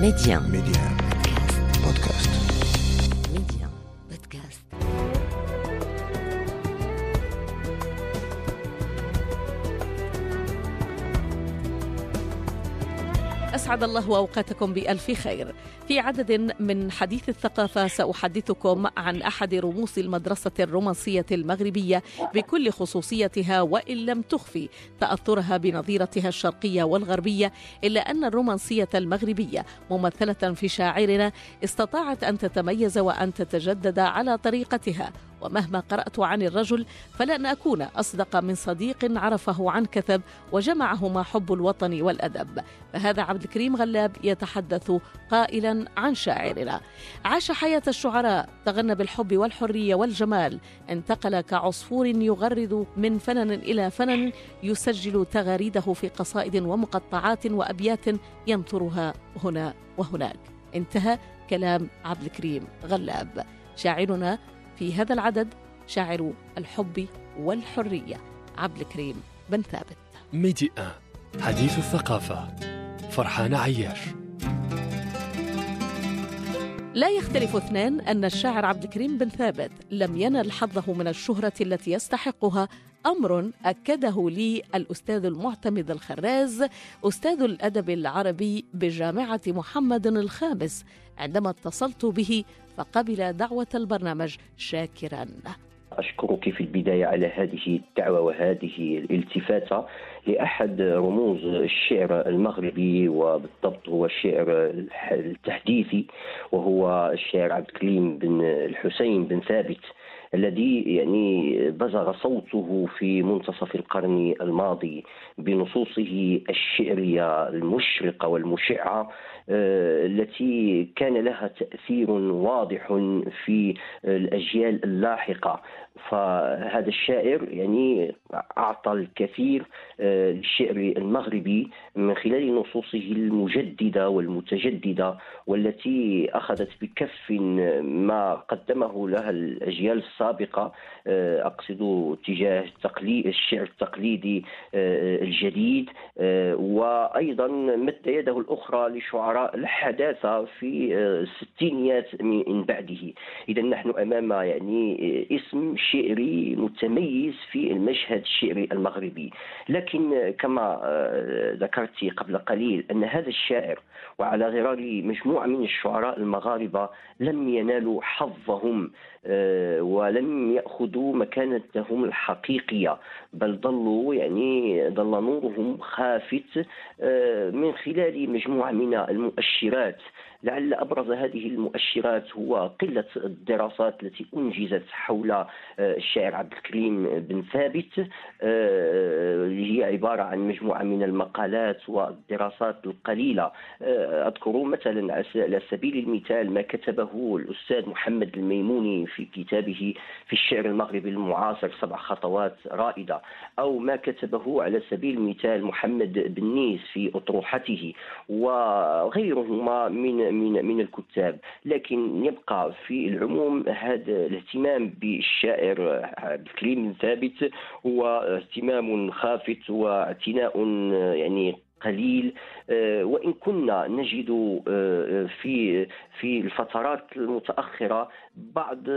Média. Média. Podcast. أسعد الله أوقاتكم بألف خير. في عدد من حديث الثقافة سأحدثكم عن أحد رموز المدرسة الرومانسية المغربية بكل خصوصيتها وإن لم تخفي تأثرها بنظيرتها الشرقية والغربية إلا أن الرومانسية المغربية ممثلة في شاعرنا استطاعت أن تتميز وأن تتجدد على طريقتها. ومهما قرأت عن الرجل فلن أكون أصدق من صديق عرفه عن كثب وجمعهما حب الوطن والأدب. فهذا عبد الكريم غلاب يتحدث قائلا عن شاعرنا. عاش حياة الشعراء تغنى بالحب والحرية والجمال. انتقل كعصفور يغرد من فنن إلى فنن يسجل تغاريده في قصائد ومقطعات وأبيات ينثرها هنا وهناك. انتهى كلام عبد الكريم غلاب. شاعرنا في هذا العدد شاعر الحب والحرية عبد الكريم بن ثابت. ميدي آن حديث الثقافة فرحان عياش. لا يختلف اثنان أن الشاعر عبد الكريم بن ثابت لم ينل حظه من الشهرة التي يستحقها أمر أكده لي الأستاذ المعتمد الخراز أستاذ الأدب العربي بجامعة محمد الخامس عندما اتصلت به فقبل دعوة البرنامج شاكرا. أشكرك في البداية على هذه الدعوة وهذه الالتفاتة لأحد رموز الشعر المغربي وبالضبط هو الشعر التحديثي وهو الشاعر عبد الكريم بن الحسين بن ثابت. الذي يعني بزغ صوته في منتصف القرن الماضي بنصوصه الشعرية المشرقة والمشعة التي كان لها تأثير واضح في الأجيال اللاحقة. فهذا الشاعر يعني أعطى الكثير للشعر المغربي من خلال نصوصه المجددة والمتجددة والتي أخذت بكف ما قدمه لها الأجيال السابقة أقصد تجاه الشعر التقليدي الجديد وأيضا مد يده الأخرى لشعراء الحداثة في الستينيات من بعده. إذا نحن أمام يعني اسم شعري متميز في المشهد الشعري المغربي. لكن كما ذكرت قبل قليل أن هذا الشاعر وعلى غرار مجموعة من الشعراء المغاربة لم ينالوا حظهم ولم يأخذوا مكانتهم الحقيقية بل ظلوا يعني ظل نورهم خافت من خلال مجموعة من المؤشرات. لعل أبرز هذه المؤشرات هو قلة الدراسات التي أنجزت حول الشاعر عبد الكريم بن ثابت. هي عبارة عن مجموعة من المقالات والدراسات القليلة. أذكر مثلا على سبيل المثال ما كتبه الأستاذ محمد الميموني في كتابه في الشعر المغربي المعاصر سبع خطوات رائدة أو ما كتبه على سبيل المثال محمد بن نيس في أطروحته وغيرهما من من من الكتاب. لكن يبقى في العموم هذا الاهتمام بالشاعر عبد الكريم ثابت. هو اهتمام خافت واعتناء يعني قليل. وإن كنا نجد في في الفترات المتأخرة بعض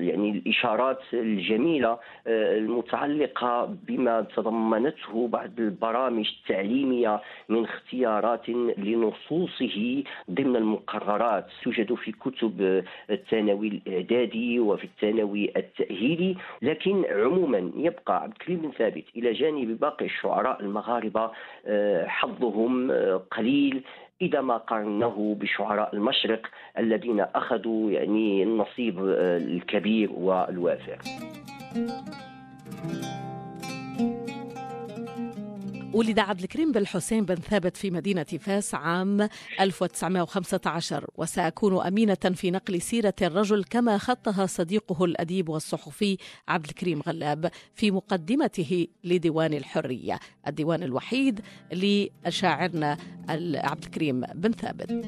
يعني الإشارات الجميلة المتعلقة بما تضمنته بعض البرامج التعليمية من اختيارات لنصوصه ضمن المقررات. توجد في كتب الثانوي الإعدادي وفي الثانوي التأهيلي لكن عموما يبقى عبد الكريم بن ثابت إلى جانب باقي الشعراء المغاربة حظهم قليل إذا ما قارنه بشعراء المشرق الذين أخذوا يعني النصيب الكبير والوافر. ولد عبد الكريم بن الحسين بن ثابت في مدينة فاس عام 1915 وسأكون أمينة في نقل سيرة الرجل كما خطها صديقه الأديب والصحفي عبد الكريم غلاب في مقدمته لديوان الحرية. الديوان الوحيد لشاعرنا عبد الكريم بن ثابت.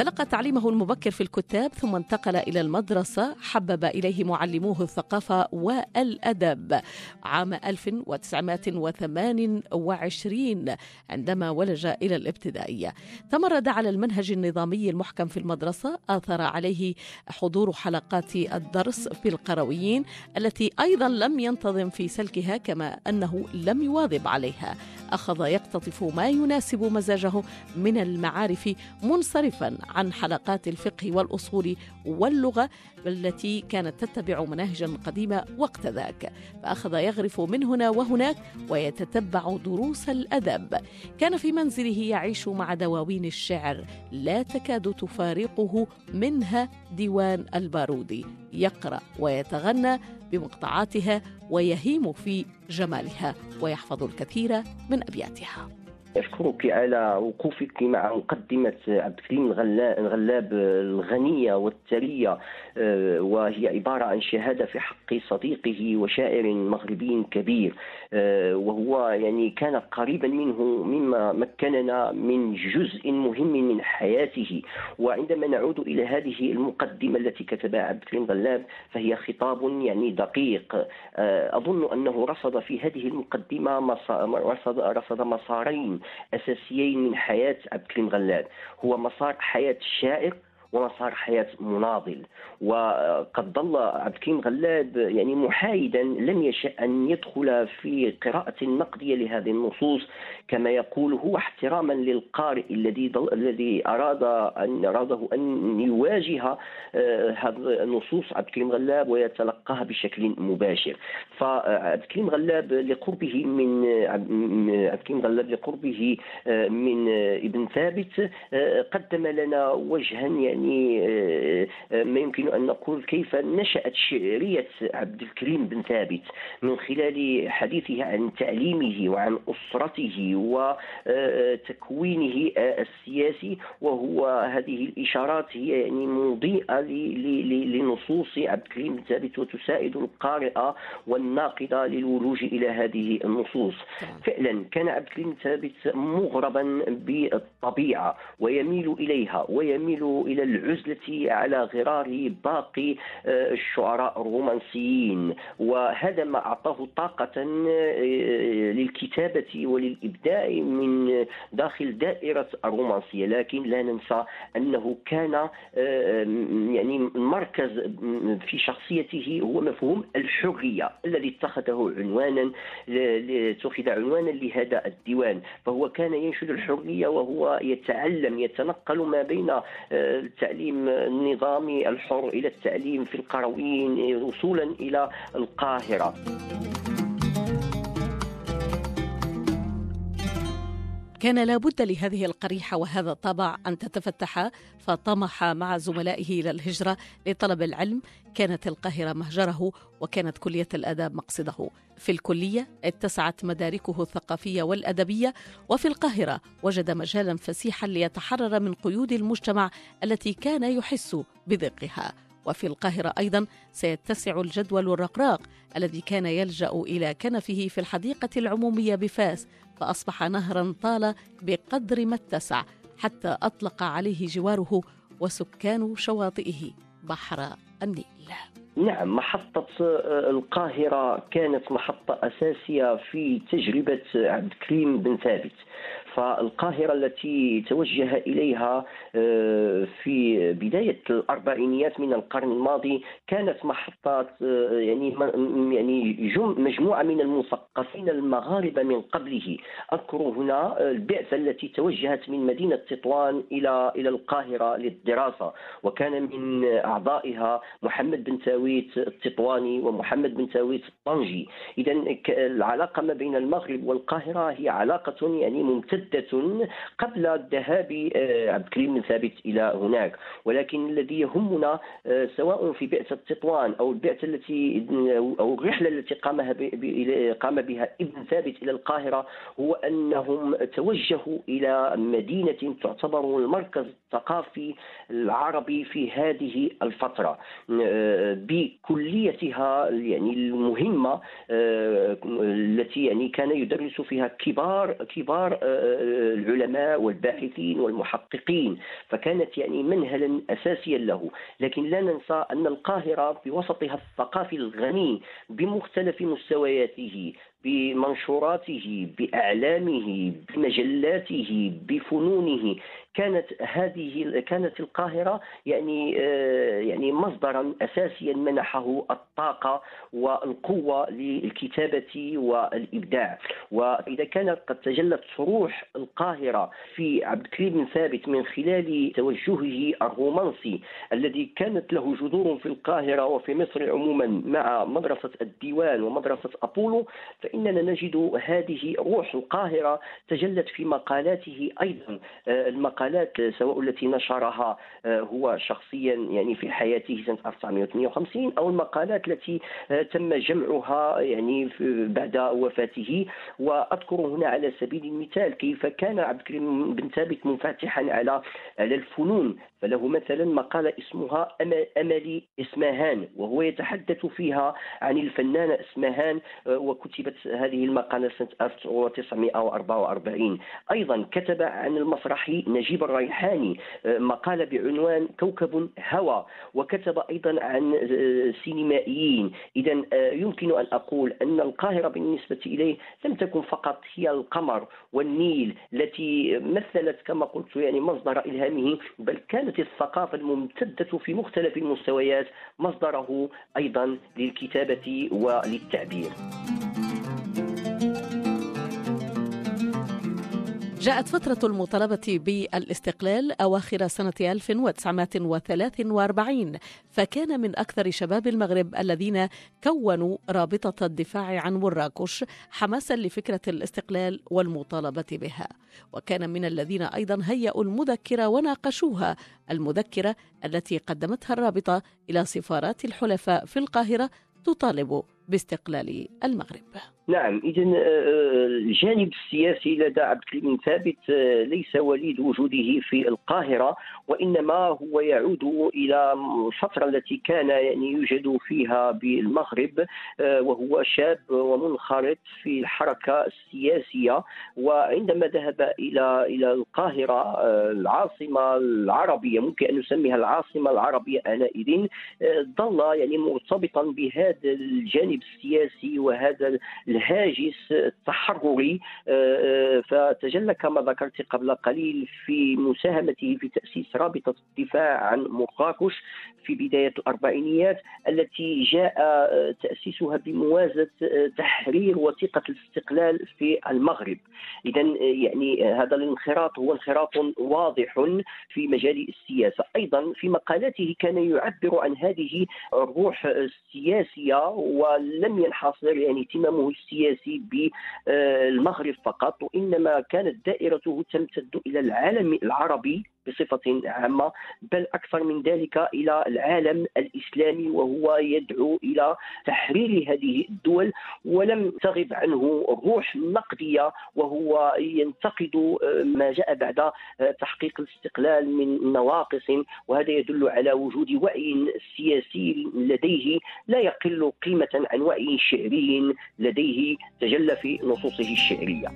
تلقى تعليمه المبكر في الكتاب ثم انتقل إلى المدرسة حبب إليه معلموه الثقافة والأدب. عام 1928 عندما ولج إلى الابتدائية. تمرد على المنهج النظامي المحكم في المدرسة آثر عليه حضور حلقات الدرس في القرويين التي أيضا لم ينتظم في سلكها كما أنه لم يواظب عليها. أخذ يقتطف ما يناسب مزاجه من المعارف منصرفا عن حلقات الفقه والأصول واللغة التي كانت تتبع مناهجا قديمة وقت ذاك. فأخذ يغرف من هنا وهناك ويتتبع دروس الأدب. كان في منزله يعيش مع دواوين الشعر. لا تكاد تفارقه منها ديوان البارودي. يقرأ ويتغنى بمقطعاتها ويهيم في جمالها ويحفظ الكثير من أبياتها. أشكرك على وقوفك مع مقدمة عبد الكريم الغلاب الغنية والثرية آه، وهي عبارة عن شهادة في حق صديقه وشاعر مغربي كبير آه، وهو يعني كان قريبا منه مما مكننا من جزء مهم من حياته. وعندما نعود إلى هذه المقدمة التي كتبها عبد الكريم غلاب فهي خطاب يعني دقيق. آه، أظن أنه رصد في هذه المقدمة رصد, رصد مسارين. أساسيين من حياة عبد الكريم غلاب هو مسار حياة الشاعر ومسار حياة مناضل. وقد ظل عبد الكريم غلاب يعني محايدا لم يشأ أن يدخل في قراءة نقدية لهذه النصوص كما يقول هو احتراما للقارئ الذي الذي أراد أن أراده أن يواجه آه، هذه النصوص عبد الكريم غلاب ويتلقاها بشكل مباشر. فعبد الكريم غلاب لقربه من عبد الكريم غلاب لقربه آه، من ابن ثابت آه، قدم لنا وجها يعني يعني آه، آه، ما يمكن أن نقول كيف نشأت شعرية عبد الكريم بن ثابت من خلال حديثه عن تعليمه وعن أسرته وتكوينه السياسي. وهو هذه الإشارات هي يعني مضيئة لنصوص عبد الكريم بن ثابت وتساعد القارئ والناقد للولوج إلى هذه النصوص. فعلا كان عبد الكريم ثابت مغربا بالطبيعة ويميل إليها ويميل إلى العزلة على غرار باقي آه، الشعراء الرومانسيين. وهذا ما أعطاه طاقة آه، للكتابة وللإبداع من داخل دائرة الرومانسية. لكن لا ننسى أنه كان آه، يعني مركز في شخصيته هو مفهوم الحرية الذي اتخذه عنوانا اتخذ عنوانا لهذا الديوان. فهو كان ينشد الحرية وهو يتعلم يتنقل ما بين التعليم النظامي الحر إلى التعليم في القرويين وصولا إلى القاهرة. كان لابد لهذه القريحة وهذا الطبع أن تتفتح فطمح مع زملائه إلى الهجرة لطلب العلم. كانت القاهرة مهجره وكانت كلية الآداب مقصده. في الكلية اتسعت مداركه الثقافية والأدبية وفي القاهرة وجد مجالا فسيحا ليتحرر من قيود المجتمع التي كان يحس بضيقها. وفي القاهرة أيضا سيتسع الجدول الرقراق الذي كان يلجأ إلى كنفه في الحديقة العمومية بفاس فأصبح نهرا طال بقدر ما اتسع حتى أطلق عليه جواره وسكان شواطئه بحر النيل. نعم محطة آه، القاهرة كانت محطة أساسية في تجربة عبد الكريم بن ثابت. فالقاهرة التي توجه إليها آه، في بداية الأربعينيات من القرن الماضي كانت محطة آه، يعني يعني مجموعة من المثقفين المغاربة من قبله. أذكر هنا البعثة التي توجهت من مدينة تطوان إلى إلى القاهرة للدراسة. وكان من أعضائها محمد بن تاويت التطواني ومحمد بن تاويت الطنجي. إذا العلاقة ما بين المغرب والقاهرة هي علاقة يعني ممتدة مدة قبل الذهاب آه، عبد الكريم بن ثابت إلى هناك. ولكن الذي يهمنا آه، سواء في بعثة تطوان أو البعثة التي أو الرحلة التي قام قام بها ابن ثابت إلى القاهرة هو أنهم توجهوا إلى مدينة تعتبر المركز الثقافي العربي في هذه الفترة. آه، بكليتها يعني المهمة التي يعني كان يدرس فيها كبار كبار العلماء والباحثين والمحققين فكانت يعني منهلا أساسيا له. لكن لا ننسى أن القاهرة في وسطها الثقافي الغني بمختلف مستوياته بمنشوراته بإعلامه بمجلاته بفنونه. كانت هذه كانت القاهرة يعني آه، يعني مصدرا اساسيا منحه الطاقة والقوة للكتابة والإبداع. وإذا كانت قد تجلت روح القاهرة في عبد الكريم بن ثابت من خلال توجهه الرومانسي الذي كانت له جذور في القاهرة وفي مصر عموما مع مدرسة الديوان ومدرسة أبولو فإننا نجد هذه روح القاهرة تجلت في مقالاته أيضا. آه، المقالات المقالات سواء التي نشرها آه، هو شخصيا يعني في حياته سنة 1958 أو المقالات التي آه، تم جمعها يعني بعد وفاته. وأذكر هنا على سبيل المثال كيف كان عبد الكريم بن ثابت منفتحا على على الفنون فله مثلا مقالة اسمها أملي إسماهان وهو يتحدث فيها عن الفنانة إسماهان آه، وكتبت هذه المقالة سنة 1944 أيضا كتب عن المسرحي نجيب الريحاني آه، مقالة بعنوان كوكب هوى وكتب أيضا عن آه، سينمائيين. إذا يمكن أن أقول أن القاهرة بالنسبة إليه لم تكن فقط هي القمر والنيل التي مثلت كما قلت يعني مصدر إلهامه بل كانت كانت الثقافة الممتدة في مختلف المستويات مصدره أيضا للكتابة وللتعبير. جاءت فترة المطالبة بالاستقلال أواخر سنة 1943 فكان من أكثر شباب المغرب الذين كونوا رابطة الدفاع عن مراكش حماسا لفكرة الاستقلال والمطالبة بها. وكان من الذين أيضا هيئوا المذكرة وناقشوها المذكرة التي قدمتها الرابطة إلى سفارات الحلفاء في القاهرة تطالب باستقلال المغرب. نعم اذا آه، آه، الجانب السياسي لدى عبد الكريم ثابت آه، ليس وليد وجوده في القاهرة وإنما هو يعود إلى الفترة التي كان يعني يوجد فيها بالمغرب وهو شاب ومنخرط في الحركة السياسية وعندما ذهب إلى إلى القاهرة العاصمة العربية ممكن أن نسميها العاصمة العربية آنئذ ظل يعني مرتبطا بهذا الجانب السياسي وهذا الهاجس التحرري آه، آه، فتجلى كما ذكرت قبل قليل في مساهمته في تأسيس رابطة الدفاع عن مراكش في بداية الأربعينيات التي جاء آه، تأسيسها بموازة تحرير وثيقة الاستقلال في المغرب. إذا يعني هذا الانخراط هو انخراط واضح في مجال السياسة. أيضا في مقالاته كان يعبر عن هذه الروح السياسية ولم ينحصر يعني اهتمامه السياسي بالمغرب فقط وإنما كانت دائرته تمتد إلى العالم العربي. بصفة عامة بل أكثر من ذلك إلى العالم الإسلامي وهو يدعو إلى تحرير هذه الدول ولم تغب عنه الروح النقدية وهو ينتقد آه، ما جاء بعد آه، تحقيق الاستقلال من نواقص. وهذا يدل على وجود وعي سياسي لديه لا يقل قيمة عن وعي شعري لديه تجلى في نصوصه الشعرية.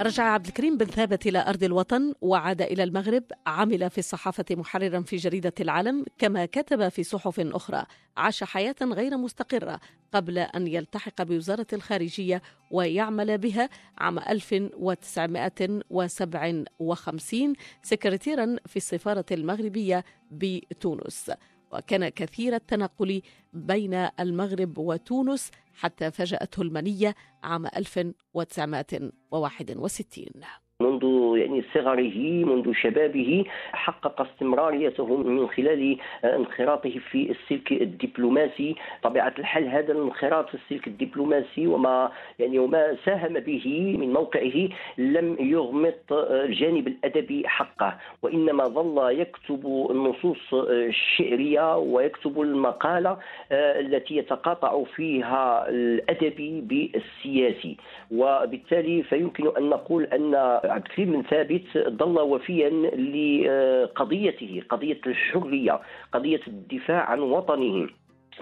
رجع عبد الكريم بن ثابت إلى أرض الوطن وعاد إلى المغرب عمل في الصحافة محررا في جريدة العلم كما كتب في صحف أخرى. عاش حياة غير مستقرة قبل أن يلتحق بوزارة الخارجية ويعمل بها عام 1957 سكرتيرا في السفارة المغربية بتونس. وكان كثير التنقل بين المغرب وتونس حتى فجأته المنية عام 1961 منذ يعني صغره منذ شبابه حقق استمراريته من خلال انخراطه في السلك الدبلوماسي. طبيعة الحال هذا الانخراط في السلك الدبلوماسي وما يعني وما ساهم به من موقعه لم يغمط الجانب الأدبي حقه. وإنما ظل يكتب النصوص الشعرية ويكتب المقالة التي يتقاطع فيها الأدبي بالسياسي. وبالتالي فيمكن أن نقول أن عبد الكريم بن ثابت ظل وفيا لقضيته قضية الحرية قضية الدفاع عن وطنه.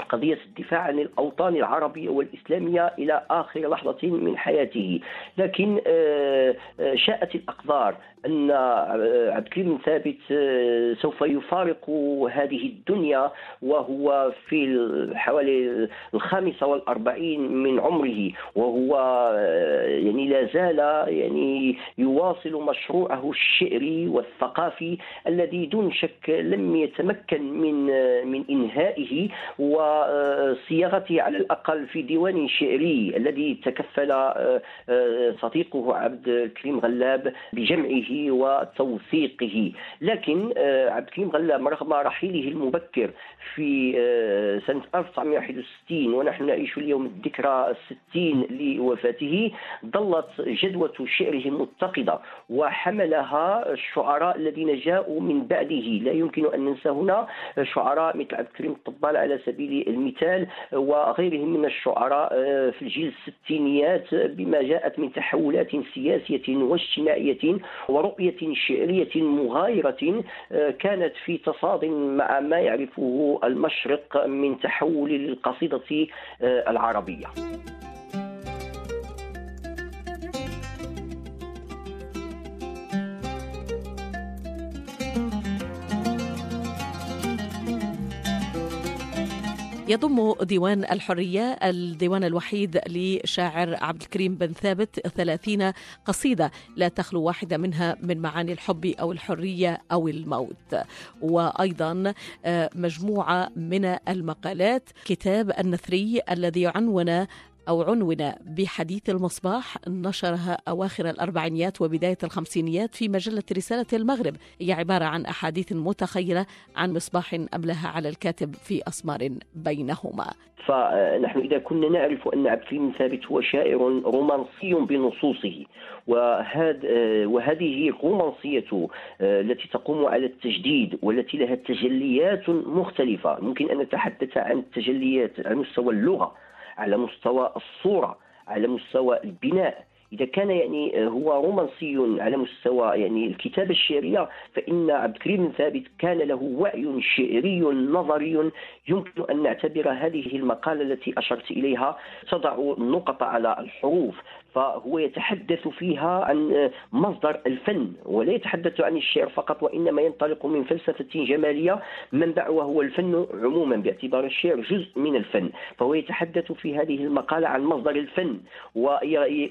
قضية الدفاع عن الأوطان العربية والإسلامية إلى آخر لحظة من حياته. لكن آه، آه، شاءت الأقدار أن آه، عبد الكريم ثابت سوف يفارق هذه الدنيا وهو في حوالي الخامسة والأربعين من عمره. وهو يعني لا زال يعني يواصل مشروعه الشعري والثقافي الذي دون شك لم يتمكن من من إنهائه. و وصياغته على الأقل في ديوان شعري الذي تكفل آه، آه، صديقه عبد الكريم غلاب بجمعه وتوثيقه. لكن آه، عبد الكريم غلاب رغم رحيله المبكر في سنة 1961 ونحن نعيش اليوم الذكرى الستين لوفاته ظلت جدوى شعره متقدة وحملها الشعراء الذين جاءوا من بعده. لا يمكن أن ننسى هنا شعراء مثل عبد الكريم الطبال على سبيل المثال وغيرهم من الشعراء آه، في الجيل الستينيات بما جاءت من تحولات سياسية واجتماعية ورؤية شعرية مغايرة آه، كانت في تصاد مع ما يعرفه المشرق من تحول للقصيدة آه، العربية. يضم ديوان الحرية الديوان الوحيد لشاعر عبد الكريم بن ثابت ثلاثين قصيدة لا تخلو واحدة منها من معاني الحب أو الحرية أو الموت. وأيضا آه، مجموعة من المقالات كتاب النثري الذي عنون أو عنون بحديث المصباح نشرها أواخر الأربعينيات وبداية الخمسينيات في مجلة رسالة المغرب. هي عبارة عن أحاديث متخيلة عن مصباح أملها على الكاتب في أسمار بينهما. فنحن إذا كنا نعرف أن عبد الكريم ثابت هو شاعر رومانسي بنصوصه وهذ وهذه الرومانسية آه، التي تقوم على التجديد والتي لها تجليات مختلفة. ممكن أن نتحدث عن التجليات على مستوى اللغة. على مستوى الصورة على مستوى البناء. إذا كان يعني هو رومانسي على مستوى يعني الكتابة الشعرية فإن عبد الكريم ثابت كان له وعي شعري نظري يمكن أن نعتبر هذه المقالة التي أشرت إليها تضع النقط على الحروف. فهو يتحدث فيها عن مصدر الفن ولا يتحدث عن الشعر فقط وإنما ينطلق من فلسفة جمالية. منبعها هو الفن عموما باعتبار الشعر جزء من الفن. فهو يتحدث في هذه المقالة عن مصدر الفن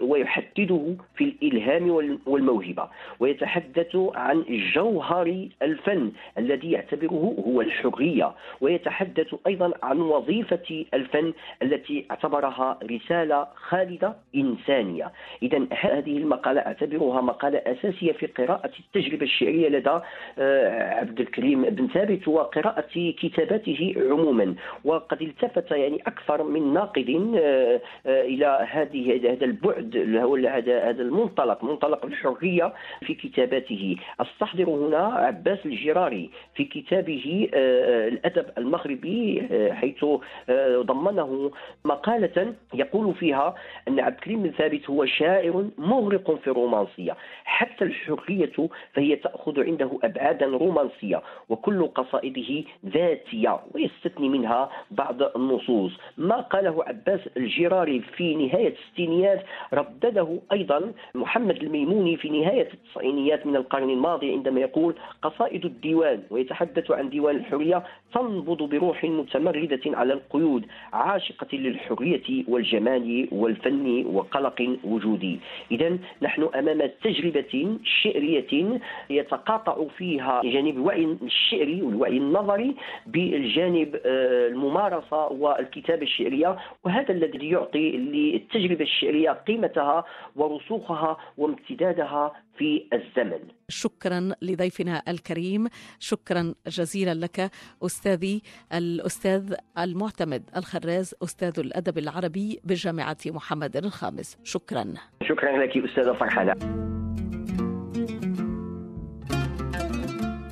ويحدده في الإلهام والموهبة. ويتحدث عن جوهر الفن الذي يعتبره هو الحرية. ويتحدث أيضا عن وظيفة الفن التي اعتبرها رسالة خالدة إنسانية. الثانية إذا هذه المقالة أعتبرها مقالة أساسية في قراءة التجربة الشعرية لدى آه، عبد الكريم بن ثابت وقراءة كتاباته عموما. وقد التفت يعني أكثر من ناقد آه، آه، إلى هذه هذا البعد هذا المنطلق منطلق الحرية في كتاباته. أستحضر هنا عباس الجراري في كتابه الأدب المغربي حيث ضمنه مقالة يقول فيها أن عبد الكريم بن ثابت هو شاعر مغرق في الرومانسية. حتى الحرية فهي تأخذ عنده أبعادا رومانسية وكل قصائده ذاتية ويستثني منها بعض النصوص. ما قاله عباس الجراري في نهاية الستينيات ردده أيضا محمد الميموني في نهاية التسعينيات من القرن الماضي عندما يقول قصائد الديوان ويتحدث عن ديوان الحرية تنبض بروح متمردة على القيود عاشقة للحرية والجمال والفن وقلق وجودي إذا نحن أمام تجربة شعرية يتقاطع فيها جانب الوعي الشعري والوعي النظري بالجانب آه، الممارسة والكتابة الشعرية وهذا الذي يعطي للتجربة الشعرية قيمتها ورسوخها وامتدادها في الزمن. شكرا لضيفنا الكريم. شكرا جزيلا لك أستاذي الأستاذ المعتمد الخراز أستاذ الأدب العربي بجامعة محمد الخامس. شكرا. شكرا. لك أستاذة فرحانة.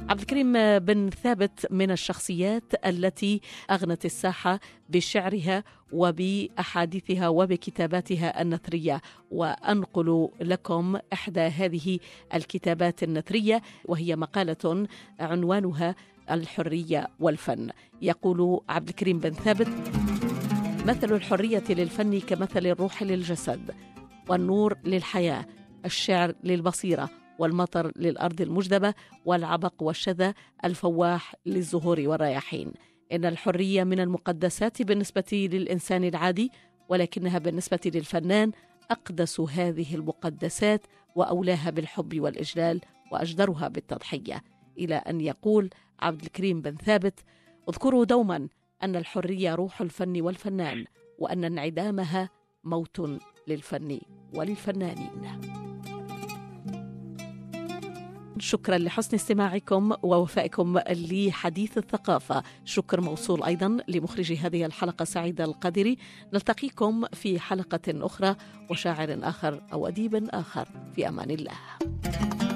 عبد الكريم بن ثابت من الشخصيات التي أغنت الساحة بشعرها وبأحاديثها وبكتاباتها النثرية. وأنقل لكم إحدى هذه الكتابات النثرية وهي مقالة عنوانها الحرية والفن. يقول عبد الكريم بن ثابت مثل الحرية للفن كمثل الروح للجسد. والنور للحياة الشعر للبصيرة والمطر للأرض المجدبة والعبق والشذا الفواح للزهور والرياحين. إن الحرية من المقدسات بالنسبة للإنسان العادي ولكنها بالنسبة للفنان أقدس هذه المقدسات وأولاها بالحب والإجلال وأجدرها بالتضحية. إلى أن يقول عبد الكريم بن ثابت اذكروا دوما أن الحرية روح الفن والفنان وأن انعدامها موت للفن. وللفنانين. شكرا لحسن استماعكم ووفائكم لحديث الثقافة. شكر موصول أيضا لمخرج هذه الحلقة سعيد القادري نلتقيكم في حلقة أخرى وشاعر آخر أو أديب آخر. في أمان الله.